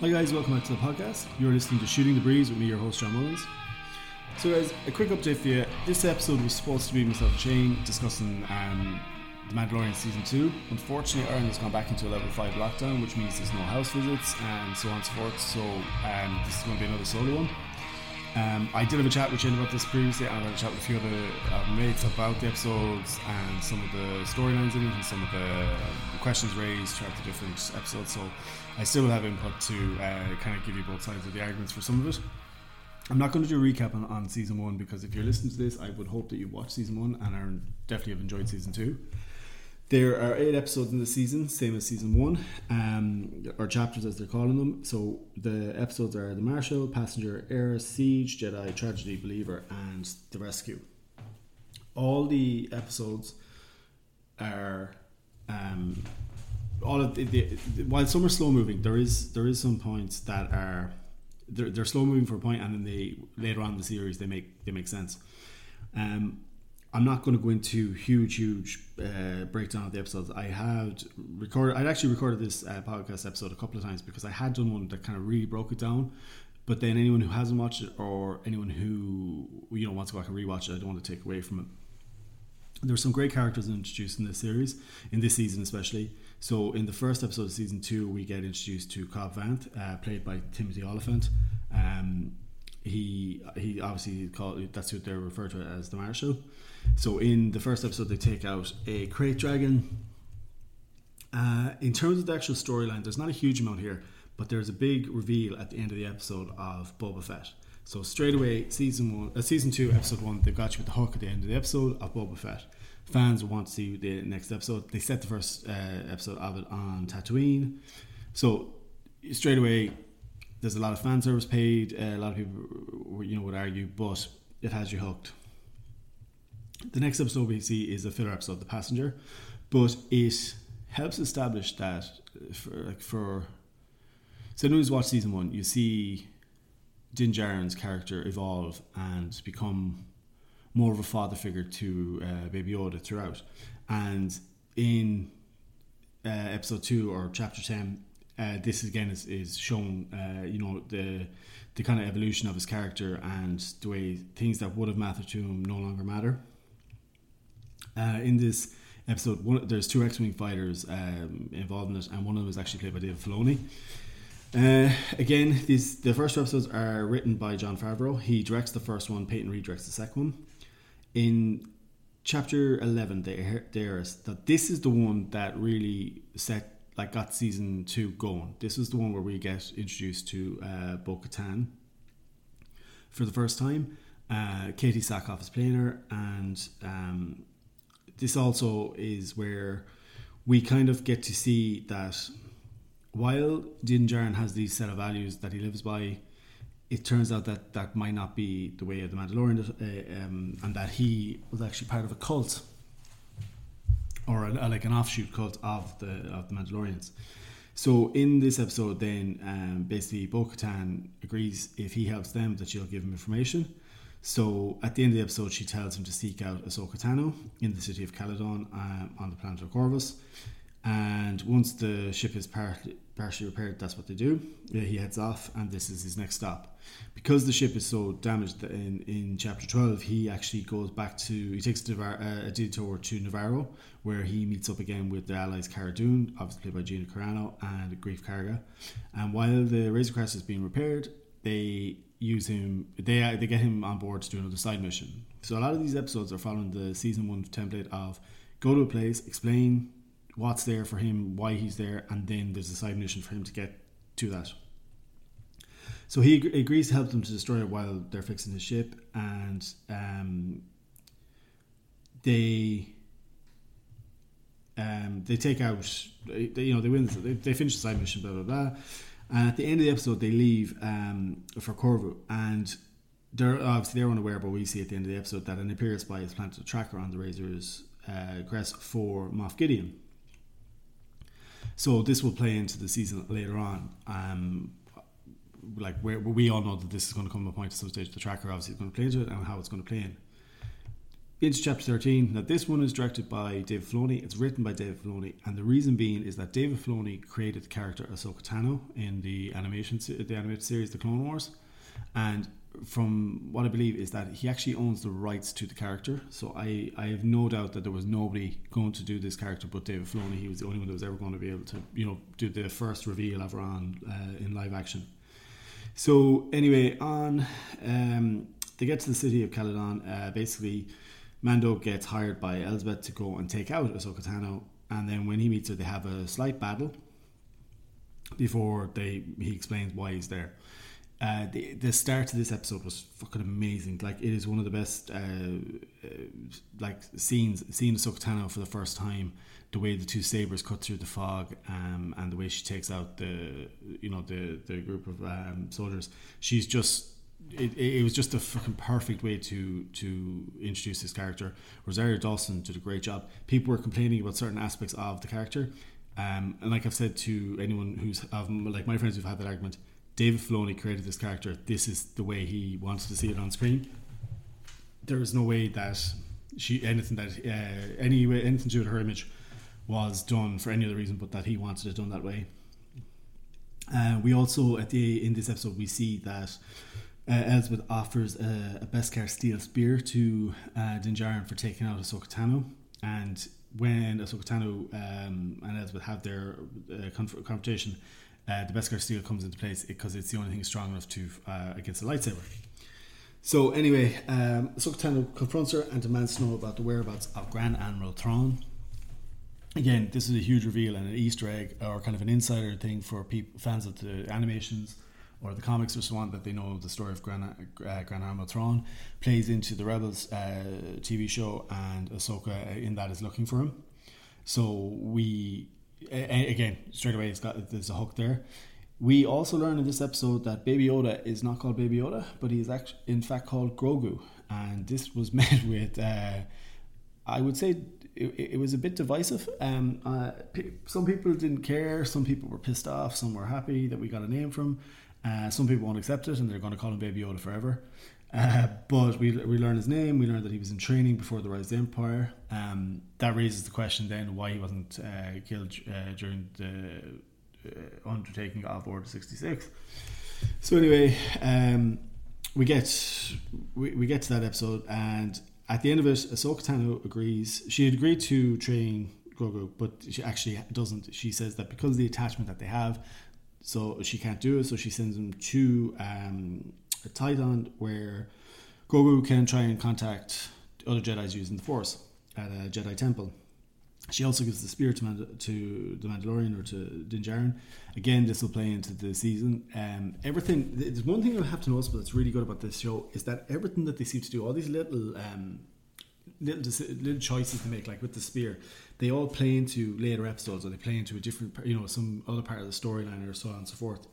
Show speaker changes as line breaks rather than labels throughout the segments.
Hi guys, welcome back to the podcast. You're listening to Shooting the Breeze with me, your host John Mullins. So guys, a quick update for you. This episode was supposed to be myself and Shane discussing um, The Mandalorian Season 2. Unfortunately, Ireland has gone back into a level 5 lockdown, which means there's no house visits and so on and so forth. So um, this is going to be another solo one. Um, I did have a chat with Shane about this previously, and I had a chat with a few other uh, mates about the episodes and some of the storylines in it and some of the questions raised throughout the different episodes. So I still have input to uh, kind of give you both sides of the arguments for some of it. I'm not going to do a recap on, on season one because if you're listening to this, I would hope that you watched season one and are definitely have enjoyed season two. There are eight episodes in the season, same as season one, um, or chapters as they're calling them. So the episodes are The Marshal, Passenger, Air, Siege, Jedi, Tragedy, Believer, and The Rescue. All the episodes are um, all of the, the, while some are slow moving, there is there is some points that are they're, they're slow moving for a point, and then they later on in the series they make they make sense. Um, I'm not going to go into huge, huge uh, breakdown of the episodes. I had recorded, I'd actually recorded this uh, podcast episode a couple of times because I had done one that kind of really broke it down. But then anyone who hasn't watched it or anyone who you know wants to go back and rewatch it, I don't want to take away from it. There There's some great characters introduced in this series, in this season especially. So in the first episode of season two, we get introduced to Cobb Vanth, uh, played by Timothy Olyphant. Um, he he obviously called that's what they're referred to as the Marshal. So in the first episode, they take out a krayt dragon. Uh, in terms of the actual storyline, there's not a huge amount here, but there's a big reveal at the end of the episode of Boba Fett. So straight away, season one, uh, season two, episode one, they've got you with the hook at the end of the episode of Boba Fett. Fans want to see the next episode. They set the first uh, episode of it on Tatooine. So straight away, there's a lot of fan service paid. Uh, a lot of people, you know, would argue, but it has you hooked. The next episode we see is a filler episode, The Passenger, but it helps establish that for like for so anyone who's watched season one, you see Din Djarin's character evolve and become more of a father figure to uh, Baby Yoda throughout, and in uh, episode two or chapter ten, uh, this again is, is shown, uh, you know, the the kind of evolution of his character and the way things that would have mattered to him no longer matter. Uh, in this episode, one, there's two X-wing fighters um, involved in it, and one of them is actually played by Dave Filoni. Uh, again, these the first two episodes are written by Jon Favreau. He directs the first one. Peyton Reed directs the second one. In chapter eleven, there is that this is the one that really set like got season two going. This is the one where we get introduced to uh, Bo Katan for the first time. Uh, Katee Sackhoff is playing her, and um, this also is where we kind of get to see that while Din Djarin has these set of values that he lives by, it turns out that that might not be the way of the Mandalorian, uh, um, and that he was actually part of a cult or a, like an offshoot cult of the of the Mandalorians. So in this episode, then um, basically Bo-Katan agrees if he helps them that she'll give him information. So at the end of the episode, she tells him to seek out Ahsoka Tano in the city of Calodan um, on the planet of Corvus. And once the ship is partially repaired, that's what they do. Yeah, he heads off, and this is his next stop. Because the ship is so damaged in, in chapter 12, he actually goes back to, he takes a, a detour to Navarro, where he meets up again with the allies Cara Dune, obviously played by Gina Carano, and Greef Karga. And while the Razor Crest is being repaired, they use him. They uh, they get him on board to do another side mission. So a lot of these episodes are following the season one template of go to a place, explain what's there for him, why he's there, and then there's a side mission for him to get to that. So he ag- agrees to help them to destroy it while they're fixing his ship, and um, they um, they take out, they, you know, they win, they, they finish the side mission, blah blah blah. And at the end of the episode, they leave um, for Corvu, and they're obviously they're unaware, but we see at the end of the episode that an Imperial spy has planted a tracker on the Razor's uh, crest for Moff Gideon. So this will play into the season later on. Um, like we all know that this is going to come to a point at some stage. The tracker obviously is going to play into it, and how it's going to play in. into chapter 13. Now, this one is directed by David Filoni. It's written by David Filoni, and the reason being is that David Filoni created the character Ahsoka Tano in the animation, the animated series, The Clone Wars, and from what I believe is that he actually owns the rights to the character. So I, I have no doubt that there was nobody going to do this character but David Filoni. He was the only one that was ever going to be able to, you know, do the first reveal ever on uh, in live action. So anyway, on um, they get to the city of Calodan. Uh, basically, Mando gets hired by Elsbeth to go and take out Ahsoka Tano, and then when he meets her, they have a slight battle before they he explains why he's there. Uh, the the start of this episode was fucking amazing. Like it is one of the best uh, uh, like scenes seeing Ahsoka Tano for the first time. The way the two sabers cut through the fog, um, and the way she takes out the you know the the group of um, soldiers. She's just it, it was just a fucking perfect way to to introduce this character. Rosario Dawson did a great job. People were complaining about certain aspects of the character, um, and like I've said to anyone who's like my friends who've had that argument, David Filoni created this character. This is the way he wanted to see it on screen. There is no way that she anything that uh, any way anything to do with her image was done for any other reason but that he wanted it done that way. Uh, we also at the in this episode we see that uh, Elsbeth offers a, a Beskar steel spear to uh, Din Djarin for taking out Ahsoka Tano, and when Ahsoka Tano um, and Elsbeth have their uh, conf- confrontation, uh, the Beskar steel comes into place because it's the only thing strong enough to uh, against a lightsaber. So anyway, um, Ahsoka Tano confronts her and demands to know about the whereabouts of Grand Admiral Thrawn. Again, this is a huge reveal and an Easter egg or kind of an insider thing for people, fans of the animations or the comics or so on that they know the story of Gran, uh, Gran Admiral Thrawn plays into the Rebels uh, TV show, and Ahsoka in that is looking for him. So we again straight away it's got there's a hook there. We also learn in this episode that Baby Yoda is not called Baby Yoda, but he is actually in fact called Grogu, and this was met with. Uh, I would say it, it, was a bit divisive. Um, uh, some people didn't care, some people were pissed off, some were happy that we got a name from. Uh, some people won't accept it and they're going to call him Baby Yoda forever. Uh, but we, we learn his name. We learn that he was in training before the rise of the Empire. Um, that raises the question then why he wasn't uh, killed uh, during the uh, undertaking of Order 66. So anyway, um, we get we, we get to that episode, and at the end of it, Ahsoka Tano agrees. She agreed to train Grogu, but she actually doesn't. She says that because of the attachment that they have, so she can't do it. So she sends him to um, a Tython where Grogu can try and contact other Jedi's using the Force at a Jedi temple. She also gives the spear to, Mand- to the Mandalorian or to Din Djarin. Again, this will play into the season. Um, everything. There's one thing I have to notice, but that's really good about this show is that everything that they seem to do, all these little um, little little choices to make, like with the spear, they all play into later episodes, or they play into a different, you know, some other part of the storyline, or so on and so forth.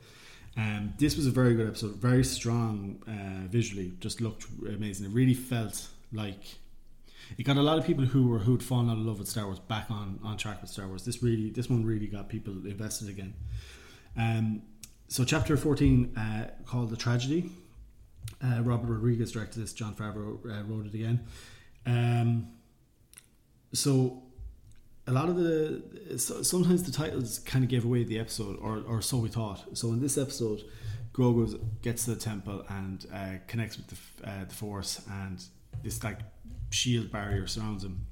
Um, this was a very good episode, very strong uh, visually, just looked amazing. It really felt like it got a lot of people who were who'd fallen out of love with Star Wars back on on track with Star Wars. This really, this one really got people invested again. Um, so chapter fourteen uh, called the tragedy. Uh, Robert Rodriguez directed this. Jon Favreau uh, wrote it again. Um, so a lot of the sometimes the titles kind of gave away the episode, or or so we thought. So in this episode, Grogu gets to the temple and uh, connects with the uh, the Force, and this like shield barrier surrounds him,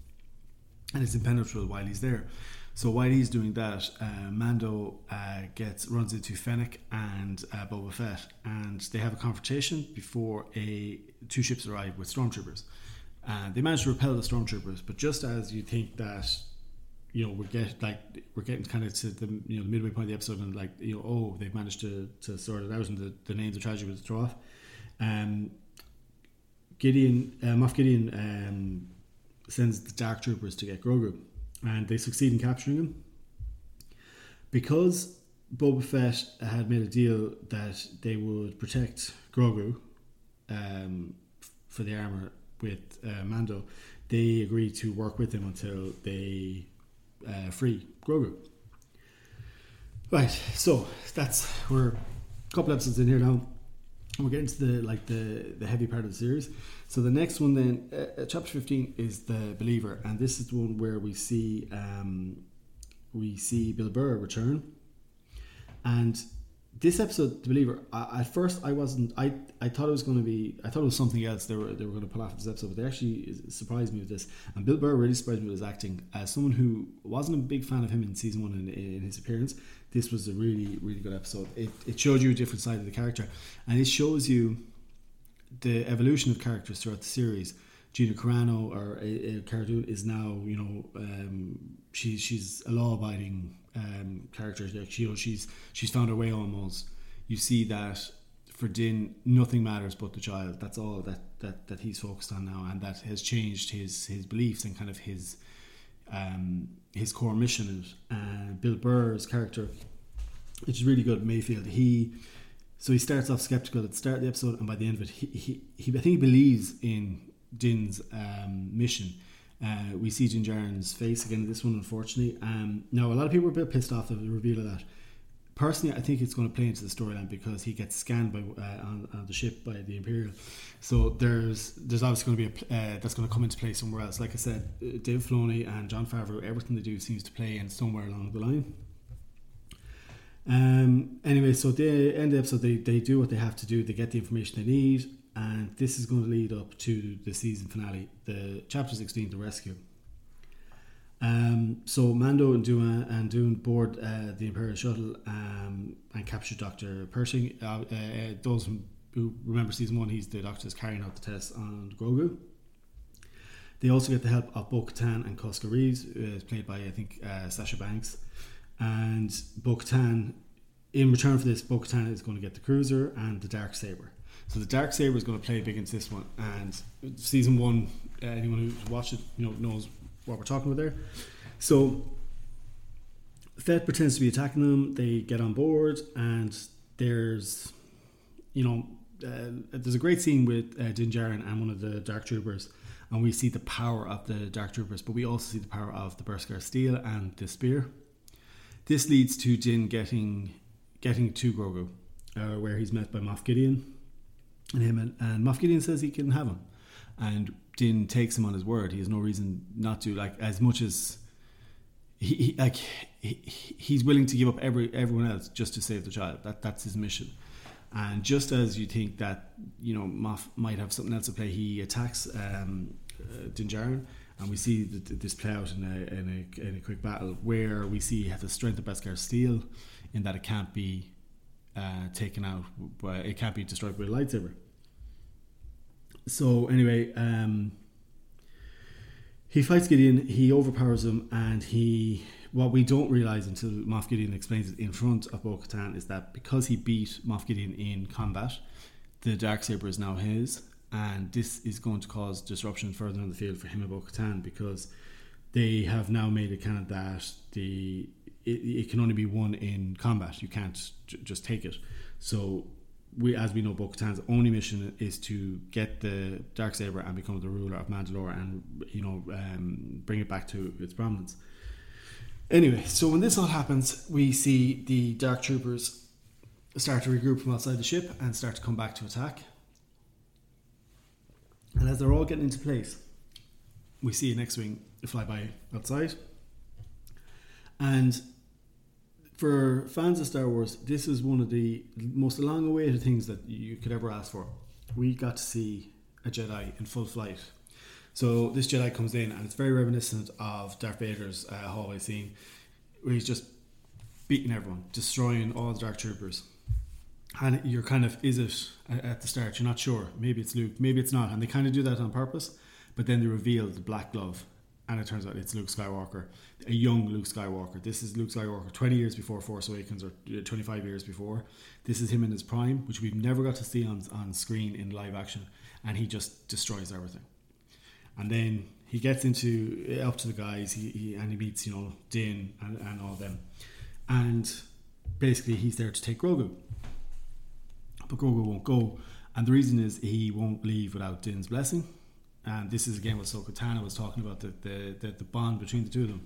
and it's impenetrable while he's there. So while he's doing that, uh, Mando uh, gets runs into Fennec and uh, Boba Fett, and they have a confrontation before a two ships arrive with stormtroopers. Uh, they manage to repel the stormtroopers, but just as you think that, you know, we're get like we're getting kind of to the you know the midway point of the episode, and like you know, oh, they've managed to, to sort it out, and the, the names of tragedy was throw off. Um, Gideon, uh, Moff Gideon, um, sends the Dark Troopers to get Grogu, and they succeed in capturing him because Boba Fett had made a deal that they would protect Grogu um, for the armor with uh, Mando, they agreed to work with him until they uh, free Grogu. Right, so that's we're a couple episodes in here now. we're getting to the like the the heavy part of the series. So the next one then, uh, uh, chapter fifteen is the believer, and this is the one where we see um, we see Bill Burr return, and this episode, the believer, I, at first I wasn't. I I thought it was going to be. I thought it was something else. They were they were going to pull off this episode, but they actually surprised me with this. And Bill Burr really surprised me with his acting. As someone who wasn't a big fan of him in season one in, in his appearance, this was a really really good episode. It it showed you a different side of the character, and it shows you the evolution of characters throughout the series. Gina Carano, or Cara Dune, is now you know um, she's she's a law abiding um, character. Like, she's she's found her way almost. You see that for Din, nothing matters but the child. That's all that, that, that he's focused on now, and that has changed his his beliefs and kind of his um, his core mission. Uh, Bill Burr's character, which is really good. Mayfield. He so he starts off skeptical at the start of the episode, and by the end of it, he, he, he I think he believes in Din's um, mission uh, we see Djarin's face again in this one, unfortunately. Um, now, a lot of people were a bit pissed off at the reveal of that. Personally, I think it's going to play into the storyline because he gets scanned by uh, on, on, the ship by the Imperial. So there's there's obviously going to be a uh, that's going to come into play somewhere else. Like I said, uh, Dave Filoni and Jon Favreau, everything they do seems to play in somewhere along the line. Um, anyway, so they end the episode. They, they do what they have to do. They get the information they need and this is going to lead up to the season finale, the chapter 16, the rescue. Um, so Mando and Dune and Dune board uh, the Imperial shuttle um, and capture Doctor Pershing. Uh, uh, those who remember season one, he's the doctor that's carrying out the tests on Grogu. They also get the help of Bo Katan and Koska Reeves, uh, played by I think uh, Sasha Banks, and Bo Katan. In return for this, Bo Katan is going to get the cruiser and the dark saber. So the dark saber is going to play big into this one, and season one, uh, anyone who's watched it, you know, knows what we're talking about there. So Fett pretends to be attacking them. They get on board, and there's, you know, uh, there's a great scene with uh, Din Djarin and one of the Dark Troopers, and we see the power of the Dark Troopers, but we also see the power of the Beskar Steel and the spear. This leads to Din getting getting to Grogu, uh, where he's met by Moff Gideon, and him and, and Moff Gideon says he can have him, and Din takes him on his word. He has no reason not to. Like as much as he, he like he, he's willing to give up every everyone else just to save the child. That that's his mission. And just as you think that you know Moff might have something else to play, he attacks um, uh, Din Djarin, and we see this play out in a, in a, in a quick battle where we see he the strength of Beskar steel, in that it can't be uh, taken out, but it can't be destroyed with a lightsaber. So anyway, um, he fights Gideon. He overpowers him, and he. What we don't realize until Moff Gideon explains it in front of Bo Katan is that because he beat Moff Gideon in combat, the dark saber is now his, and this is going to cause disruption further on the field for him and Bo Katan because they have now made it kind of that the it, it can only be won in combat. You can't j- just take it. So we, as we know, Bo-Katan's only mission is to get the dark saber and become the ruler of Mandalore, and you know, um, bring it back to its prominence. Anyway, so when this all happens, we see the dark troopers start to regroup from outside the ship and start to come back to attack. And as they're all getting into place, we see an X-wing fly by outside, and for fans of Star Wars, this is one of the most long awaited things that you could ever ask for. We got to see a Jedi in full flight. So this Jedi comes in, and it's very reminiscent of Darth Vader's uh, hallway scene, where he's just beating everyone, destroying all the Dark Troopers. And you're kind of, is it at the start? You're not sure. Maybe it's Luke, maybe it's not. And they kind of do that on purpose, but then they reveal the black glove and it turns out it's Luke Skywalker, a young Luke Skywalker. This is Luke Skywalker 20 years before Force Awakens or uh, 25 years before. This is him in his prime, which we've never got to see on, on screen in live action, and he just destroys everything. And then he gets into uh, up to the guys, he, he and he meets you know Din and, and all them, and basically he's there to take Grogu, but Grogu won't go, and the reason is he won't leave without Din's blessing and this is again what Ahsoka Tano was talking about the, the, the, the, bond between the two of them.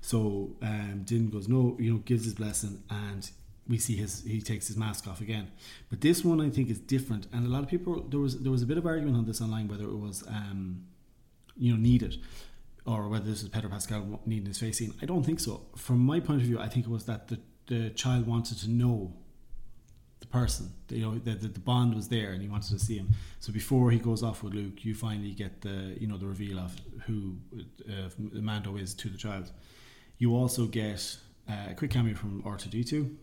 So um, Din goes, no, you know, gives his blessing, and we see his he takes his mask off again. But this one I think is different, and a lot of people there was there was a bit of argument on this online whether it was um, you know needed or whether this is Pedro Pascal needing his face seen. I don't think so. From my point of view, I think it was that the the child wanted to know person. You know, the, the, the bond was there, and he wanted to see him. So before he goes off with Luke, you finally get the you know the reveal of who uh, Mando is to the child. You also get uh, a quick cameo from R2D2,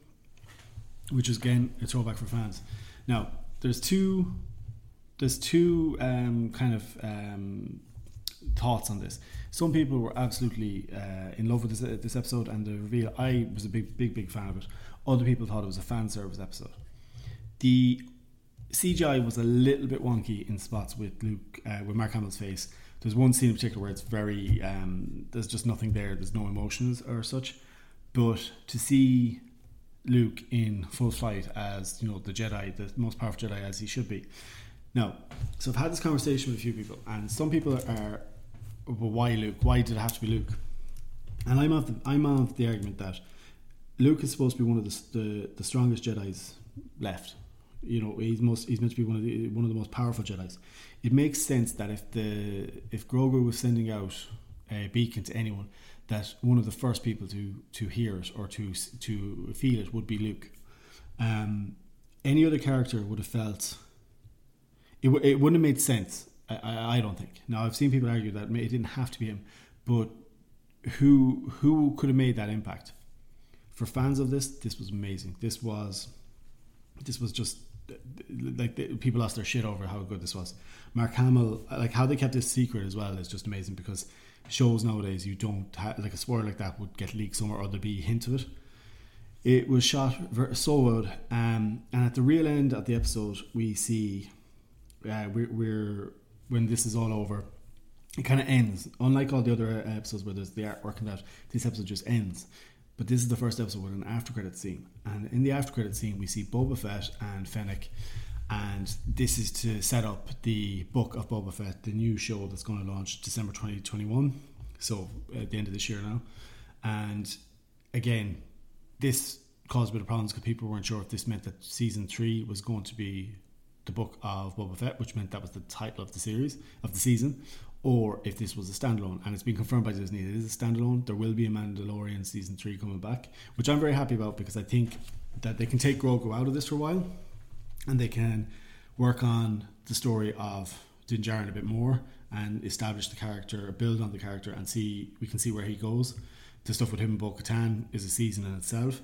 which is again a throwback for fans. Now, there's two there's two um, kind of um, thoughts on this. Some people were absolutely uh, in love with this, this episode and the reveal. I was a big, big, big fan of it. Other people thought it was a fan service episode. The CGI was a little bit wonky in spots with Luke, uh, with Mark Hamill's face. There's one scene in particular where it's very, um, there's just nothing there. There's no emotions or such. But to see Luke in full flight as you know the Jedi, the most powerful Jedi as he should be. Now, so I've had this conversation with a few people, and some people are, well, why Luke? Why did it have to be Luke? And I'm of the I'm of the argument that Luke is supposed to be one of the the, the strongest Jedi's left. You know, he's most he's meant to be one of the one of the most powerful Jedi's. It makes sense that if the if Grogu was sending out a beacon to anyone, that one of the first people to to hear it or to to feel it would be Luke. Um, any other character would have felt it. W- it wouldn't have made sense. I, I, I don't think. Now I've seen people argue that it didn't have to be him, but who who could have made that impact? For fans of this, this was amazing. This was this was just like the, people lost their shit over how good this was. Mark Hamill, like how they kept this secret as well, is just amazing because shows nowadays you don't have like a spoiler like that would get leaked somewhere or there'd be a hint of it. It was shot so well, um, and at the real end of the episode, we see uh, we're, we're when this is all over, it kind of ends. Unlike all the other episodes where there's the artwork and that, this episode just ends. But this is the first episode with an after credit scene, and in the after credit scene, we see Boba Fett and Fennec. And this is to set up the book of Boba Fett, the new show that's going to launch December 2021, so at the end of this year now. And again, this caused a bit of problems because people weren't sure if this meant that season three was going to be the book of Boba Fett, which meant that was the title of the series of the season, or if this was a standalone. And it's been confirmed by Disney it is a standalone. There will be a Mandalorian season three coming back, which I'm very happy about because I think that they can take Grogu out of this for a while and they can work on the story of Din Djarin a bit more and establish the character, build on the character, and see we can see where he goes. The stuff with him and Bo Katan is a season in itself.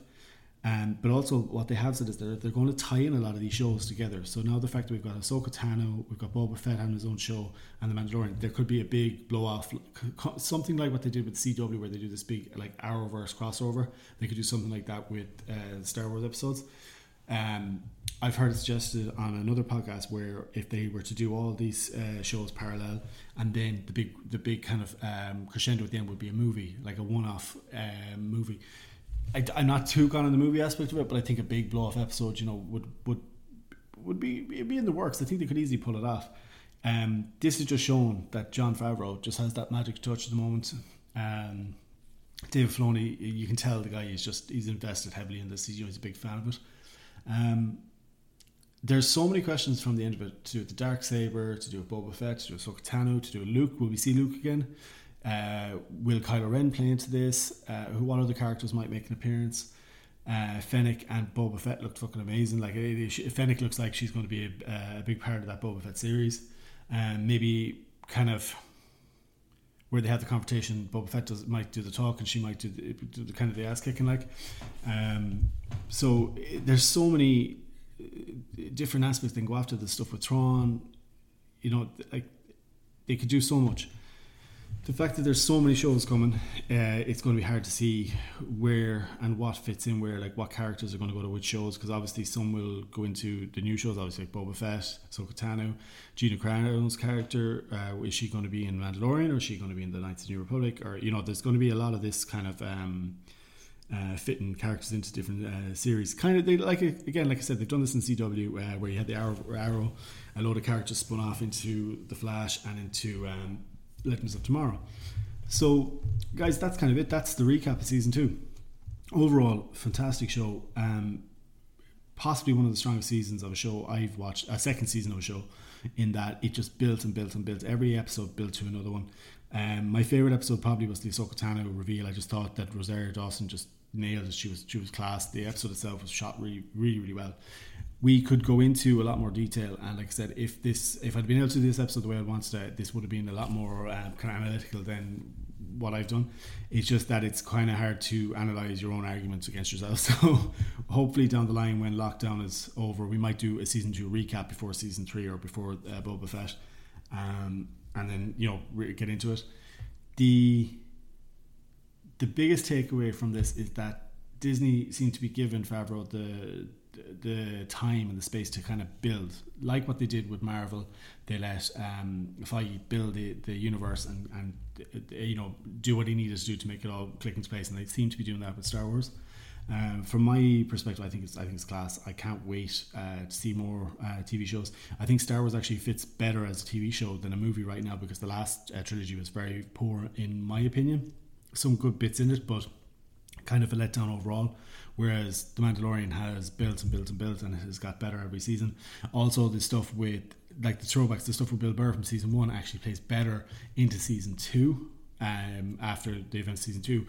Um, but also, what they have said is they're, they're going to tie in a lot of these shows together. So now the fact that we've got Ahsoka Tano, we've got Boba Fett having his own show, and The Mandalorian, there could be a big blow off, something like what they did with CW, where they do this big like Arrowverse crossover. They could do something like that with uh, Star Wars episodes. Um, I've heard it suggested on another podcast where if they were to do all these uh, shows parallel, and then the big the big kind of um, crescendo at the end would be a movie, like a one-off um, movie. I, am not too gone on the movie aspect of it, but I think a big blow-off episode, you know, would would would be be in the works. I think they could easily pull it off. Um, this is just shown that Jon Favreau just has that magic touch at the moment. Um, Dave Filoni, you can tell the guy is just he's invested heavily in this. He's, you know, he's a big fan of it. Um, there's so many questions from the end of it to do with the dark saber, to do with Boba Fett, to do with Ahsoka Tano, to do with Luke. Will we see Luke again? Uh, will Kylo Ren play into this? Uh, who, what other characters might make an appearance? Uh, Fennec and Boba Fett looked fucking amazing. Like it, it, Fennec looks like she's going to be a, a, big part of that Boba Fett series. Um, maybe kind of where they have the confrontation, Boba Fett does, might do the talk and she might do the, do the kind of the ass kicking like. Um, so there's so many different aspects they can go after the stuff with Thrawn. You know, like they could do so much. The fact that there's so many shows coming, uh, it's going to be hard to see where and what fits in where, like what characters are going to go to which shows. Because obviously, some will go into the new shows, obviously like Boba Fett, Ahsoka Tano, Gina Carano's character. Uh, is she going to be in Mandalorian or is she going to be in the Knights of the New Republic? Or you know, there's going to be a lot of this kind of. Um, uh, fitting characters into different uh, series. Kind of, they like again, like I said, they've done this in CW uh, where you had the Arrow, Arrow, a load of characters spun off into the Flash and into um, Legends of Tomorrow. So, guys, that's kind of it. That's the recap of season two. Overall, fantastic show. Um, possibly one of the strongest seasons of a show I've watched, a second season of a show, in that it just built and built and built. Every episode built to another one. Um, my favorite episode probably was the Ahsoka Tano reveal. I just thought that Rosario Dawson just nailed it. She was she was class. The episode itself was shot really really really well. We could go into a lot more detail, and like I said, if this if I'd been able to do this episode the way I wanted to, this would have been a lot more um, kind of analytical than what I've done. It's just that it's kind of hard to analyze your own arguments against yourself. So hopefully down the line when lockdown is over, we might do a season two recap before season three or before uh, Boba Fett, um, and then you know get into it. The the biggest takeaway from this is that Disney seemed to be giving Favreau the the time and the space to kind of build, like what they did with Marvel. They let um, Feige build the, the universe and, and uh, you know do what he needed to do to make it all click into place, and they seem to be doing that with Star Wars. Um, from my perspective, I think it's I think it's class. I can't wait uh, to see more uh, TV shows. I think Star Wars actually fits better as a TV show than a movie right now because the last uh, trilogy was very poor in my opinion. Some good bits in it, but kind of a letdown overall. Whereas The Mandalorian has built and built and built and it has got better every season. Also, the stuff with like the throwbacks, the stuff with Bill Burr from season one actually plays better into season two. Um, after the events of season two,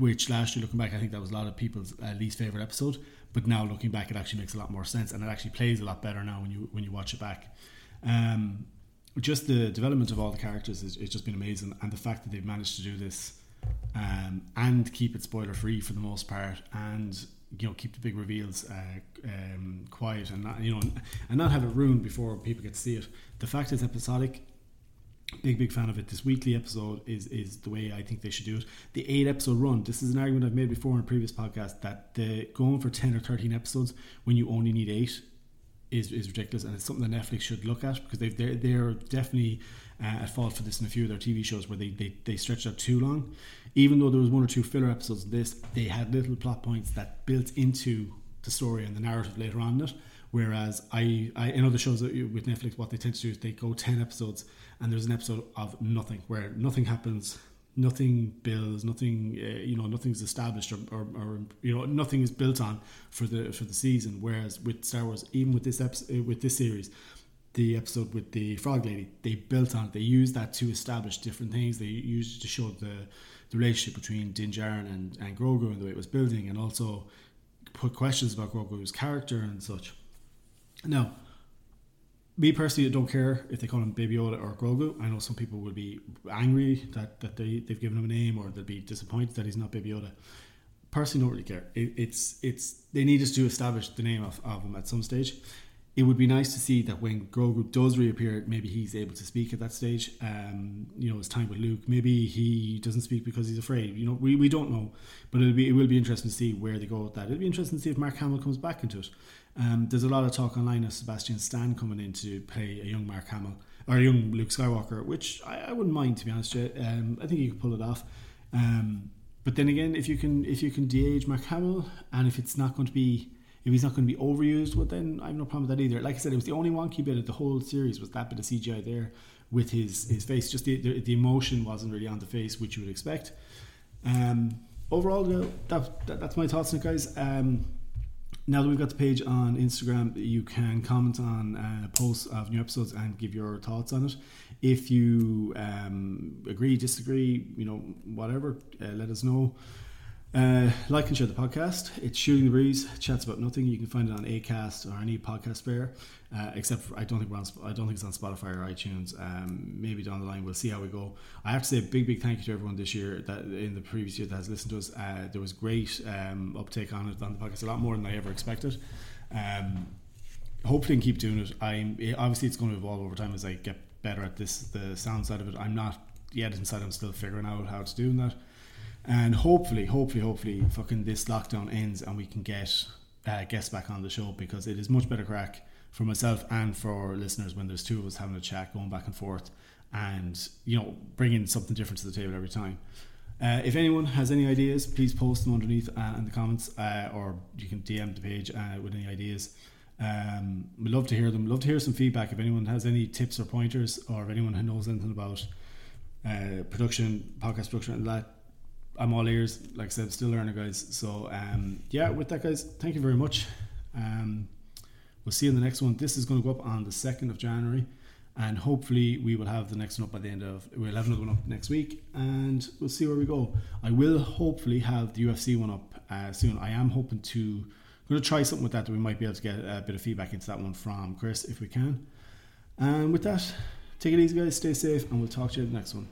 which last year looking back, I think that was a lot of people's uh, least favorite episode. But now looking back, it actually makes a lot more sense, and it actually plays a lot better now when you when you watch it back. Um, just the development of all the characters is it's just been amazing, and the fact that they've managed to do this um, and keep it spoiler free for the most part, and you know keep the big reveals uh, um, quiet and not you know and not have it ruined before people get to see it. The fact it's episodic, big big fan of it. This weekly episode is is the way I think they should do it. The eight episode run. This is an argument I've made before in a previous podcast that the going for ten or thirteen episodes when you only need eight is, is ridiculous, and it's something that Netflix should look at because they've they're, they're definitely uh, at fault for this in a few of their TV shows where they, they, they stretched out too long. Even though there was one or two filler episodes of this, they had little plot points that built into the story and the narrative later on in it. Whereas I, I in other shows with Netflix, what they tend to do is they go ten episodes and there's an episode of nothing where nothing happens, nothing builds, nothing uh, you know, nothing's established or, or, or, you know, nothing is built on for the for the season. Whereas with Star Wars, even with this episode, with this series, the episode with the frog lady, they built on it. They used that to establish different things. They used it to show the the relationship between Din Djarin and, and Grogu and the way it was building, and also put questions about Grogu's character and such. Now, me personally, I don't care if they call him Baby Yoda or Grogu. I know some people will be angry that, that they, they've given him a name or they'll be disappointed that he's not Baby Yoda. Personally, don't really care. It, it's it's they need us to establish the name of, of him at some stage it would be nice to see that when Grogu does reappear, maybe he's able to speak at that stage. Um, you know, his time with Luke. Maybe he doesn't speak because he's afraid. You know, we, we don't know, but it'll be it will be interesting to see where they go with that. It'll be interesting to see if Mark Hamill comes back into it. Um, there's a lot of talk online of Sebastian Stan coming in to play a young Mark Hamill or a young Luke Skywalker, which I, I wouldn't mind to be honest. with Um, I think you could pull it off. Um, but then again, if you can if you can de-age Mark Hamill, and if it's not going to be if he's not going to be overused, well, then I have no problem with that either. Like I said, it was the only wonky bit of the whole series was that bit of CGI there with his his face. Just the the, the emotion wasn't really on the face, which you would expect. Um, overall, that, that, that's my thoughts on it, guys. Um, now that we've got the page on Instagram, you can comment on uh, posts of new episodes and give your thoughts on it. If you um, agree, disagree, you know, whatever, uh, let us know. Uh, like and share the podcast. It's Shooting the Breeze, chats about nothing. You can find it on Acast or any podcast player, uh, except for, I don't think we're on, I don't think it's on Spotify or iTunes. Um, maybe down the line we'll see how we go. I have to say a big, big thank you to everyone this year that in the previous year that has listened to us. Uh, there was great um, uptake on it on the podcast, a lot more than I ever expected. Um, hopefully, and keep doing it. I'm obviously it's going to evolve over time as I get better at this, the sound side of it. I'm not yet inside. I'm still figuring out how to do that and hopefully, hopefully, hopefully, fucking this lockdown ends and we can get uh, guests back on the show because it is much better crack for myself and for listeners when there's two of us having a chat, going back and forth, and you know, bringing something different to the table every time. Uh, if anyone has any ideas, please post them underneath uh, in the comments, uh, or you can DM the page uh, with any ideas. Um, we'd love to hear them. Love to hear some feedback. If anyone has any tips or pointers, or if anyone knows anything about uh, production, podcast production, and that, I'm all ears. Like I said, still learning, guys. So, um, yeah, with that, guys, thank you very much. Um, we'll see you in the next one. This is going to go up on the 2nd of January. And hopefully, we will have the next one up by the end of. We'll have another one up next week, and we'll see where we go. I will hopefully have the UFC one up uh, soon. I am hoping to. going to try something with that that we might be able to get a bit of feedback into that one from Chris if we can. And with that, take it easy, guys. Stay safe, and we'll talk to you in the next one.